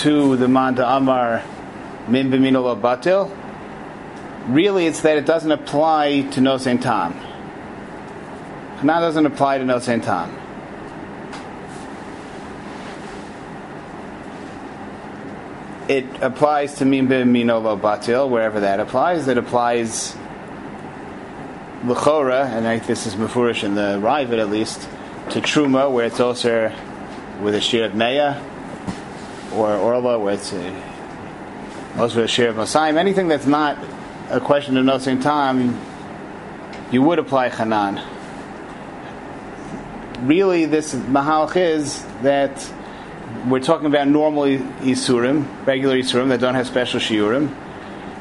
to the Manda Amar Min B'minol Batil, really it's that it doesn't apply to no Tom. Hanan doesn't apply to no Tom. It applies to min Minolo Batil, wherever that applies. It applies L'chora, and I think this is Mefurish in the Rivet at least, to Truma, where it's also with a Shir of or Orla, where it's a, also a Shir of Masayim. Anything that's not a question of no same time, you would apply Hanan. Really, this Mahalach is that we're talking about normal Isurim, regular Isurim that don't have special Shiurim.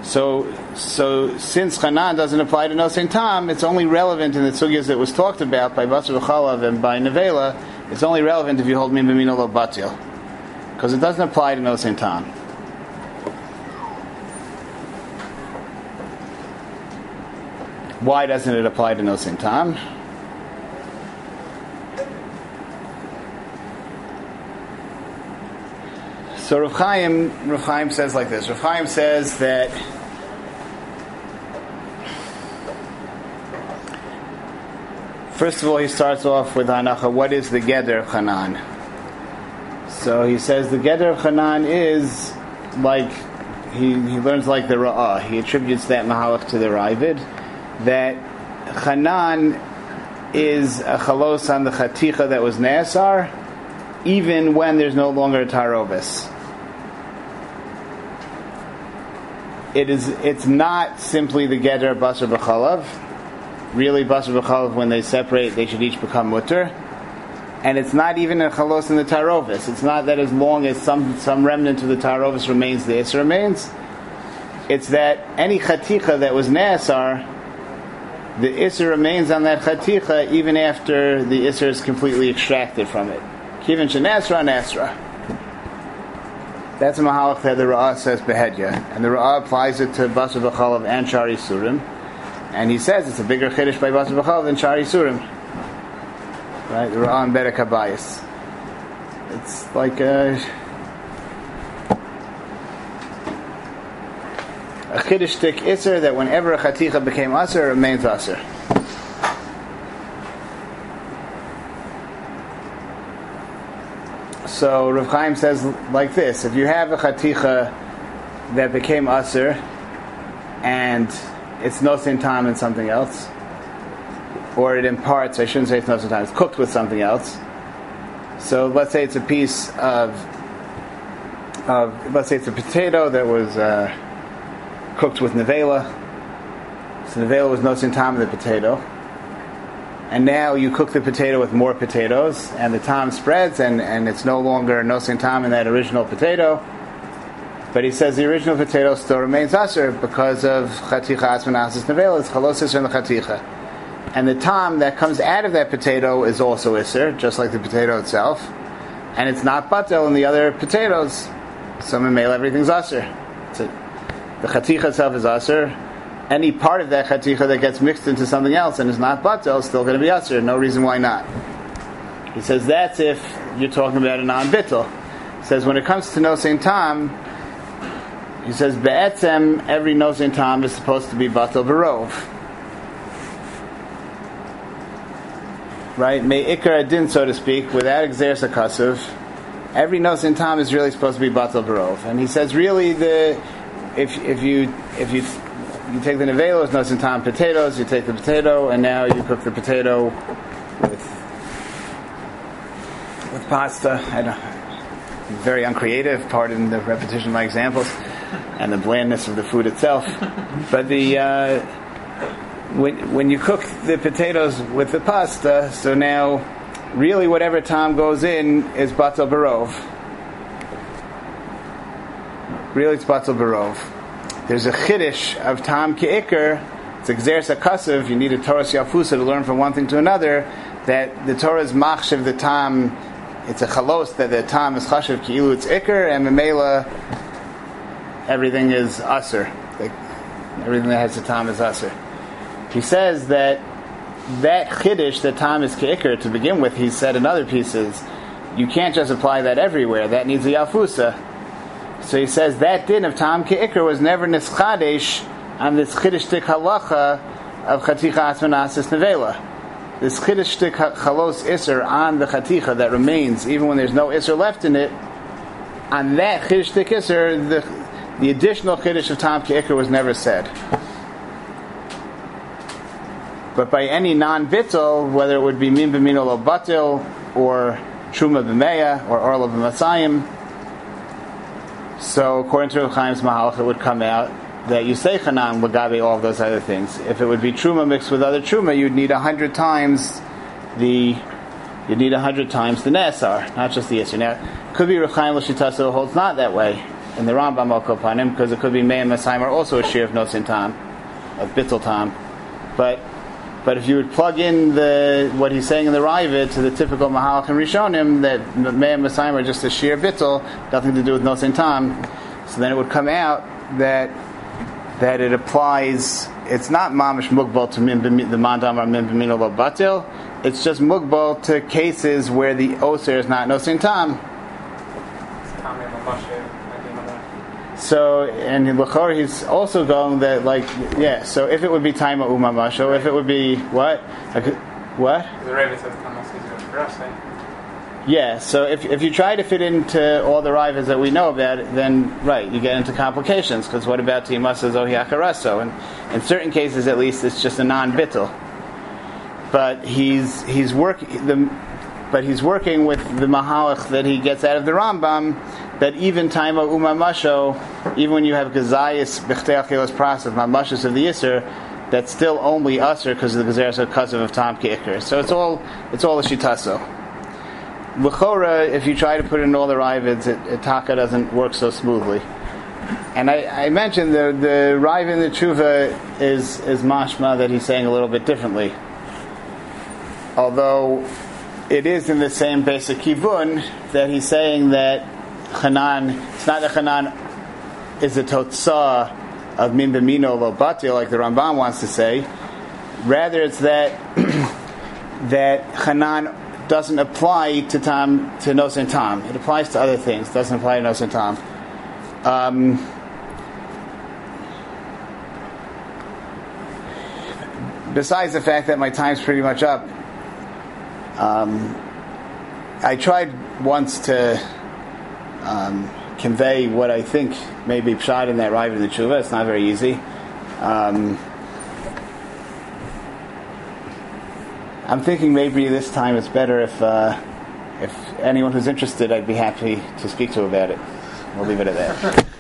So, so since Hanan doesn't apply to Nosein Tam, it's only relevant in the sugyas that was talked about by Basar V'chalav and by Nevela. It's only relevant if you hold Min B'mino Lo Batil. Because it doesn't apply to Nosein Tam. Why doesn't it apply to Nosein Tam? So Rav Chaim, Rav Chaim says like this. Rav Chaim says that first of all he starts off with Hanacha. What is the Geder of Hanan? So he says the Geder of Hanan is like he, he learns like the Ra'ah. He attributes that Mahalach to the Ravid that Hanan is a chalos on the chaticha that was Nasar, even when there's no longer a. It is. It's not simply the geder of basar b'chalav. Really, basar b'chalav when they separate, they should each become mutter. And it's not even a chalos in the tarovis. It's not that as long as some some remnant of the tarovis remains, the isra remains. It's that any chaticha that was nasar the Isser remains on that chaticha even after the Isser is completely extracted from it. Kivin shenasra nasra. That's a mahalach that the Ra'ah says behedya, and the Ra'ah applies it to Basar B'chalav and Shari Surim, and he says it's a bigger chiddush by Basar B'chalav than Shari Surim. Right, the Ra'ah and Bedek Habayis. It's like a a chiddush stick iser that whenever a chaticha became aser, it remains aser. So Rav Chaim says like this: If you have a chaticha that became aser and it's nosin time and something else, or it imparts, I shouldn't say it's nosin time, it's cooked with something else. So let's say it's a piece of, of let's say it's a potato that was. Uh, cooked with nevela. So nevela was nosin time of the potato. And now you cook the potato with more potatoes, and the time spreads, and, and it's no longer nosin time in that original potato. But he says the original potato still remains aser because of chaticha asmanasis. It's chalosis in the chaticha. And the tam that comes out of that potato is also iser, just like the potato itself. And it's not batel in the other potatoes. So male everything's aser. The chaticha itself is aser. Any part of that chaticha that gets mixed into something else and is not batel is still going to be aser. No reason why not. He says that's if you're talking about a non-bittel. He says when it comes to nosein tam, he says be'etzem every nosein tam is supposed to be batel barov. Right, may ikar adin, so to speak, without exeris akasuv. Every nosein tam is really supposed to be batel barov, and he says really the if if you if you you take the nevelos, nosin tam potatoes, you take the potato, and now you cook the potato with with pasta. I don't, very uncreative. Pardon the repetition of my examples and the blandness of the food itself. But the uh, when when you cook the potatoes with the pasta, so now really whatever time goes in is batal barov really it's Batal Barov. There's a chiddush of Tam Ke'ikr, it's Xeris Akasiv, you need a Torah Yafusa to learn from one thing to another, that the Torah is Machshav the Tam, it's a chalos that the Tam is Chashav Ki'ilu, it's Ikr, and Memela, everything is usser. Like, everything that has the Tam is usser. He says that that chiddush, that Tam is Ke'ikr, to begin with, he said in other pieces, you can't just apply that everywhere. That needs a yafusa. So he says that din of Tam Ke'ikr was never nischadesh on this chiddishtik halacha of chaticha asmanasis nevela. This chiddishtik chalos iser on the chaticha that remains even when there's no iser left in it. On that chiddishtik iser, the the additional chiddush of Tam Ke'ikr was never said. But by any non-bittel, whether it would be min b'minol batil or truma b'meya or orla b'masayim, so according to Chaim's Mahalach, it would come out that you say Chanan Lagabe all those other things. If it would be Truma mixed with other Truma, you'd need a hundred times the you'd need a hundred times the Nesar, not just the Yisr. Now, could be Rechaim Lashitaso holds not that way. In the Rambam al Kopanim because it could be Me'em Masaimer also a shear of Nosin Tam, of Bittel Tam. But but if you would plug in the what he's saying in the Ravid to the typical Mahalach Rishonim that Me'em Masaimer are just a shear Bittel, nothing to do with Nosin Tam, so then it would come out that that it applies. It's not mamish mugbal to the mandam or min b'min batil. It's just mugbal to cases where the oser is not nosin tam. So and in Lachor he's also going that like yeah. So if it would be time of umamasho, if it would be what, what? The Raven says tamas for us. Eh? Yeah, so if, if you try to fit into all the rivals that we know about, then right, you get into complications. Because what about timasa zohiakaraso? And in certain cases, at least, it's just a non-bittel. But he's he's working the, but he's working with the mahalach that he gets out of the Rambam. That even time of umamasho, even when you have gazayis bechteachilos process mamashos of the yisr, that's still only usher because of the gazeres of Tom Kicker. So it's all it's all a shitaso. L'chora, if you try to put in all the rivids, it, it taka doesn't work so smoothly. And I, I mentioned the the rive in the tshuva is is mashma that he's saying a little bit differently. Although it is in the same basic kivun that he's saying that Hanan, it's not that Hanan is a totsa of min b'mino lo like the Ramban wants to say. Rather, it's that that Hanan doesn't apply to tam to nos and tam. It applies to other things. It doesn't apply to nos and tam. Um, besides the fact that my time's pretty much up, um, I tried once to um, convey what I think may be shot in that rive in the tshuva. It's not very easy. Um, I'm thinking maybe this time it's better if uh, if anyone who's interested, I'd be happy to speak to about it. We'll leave it at that.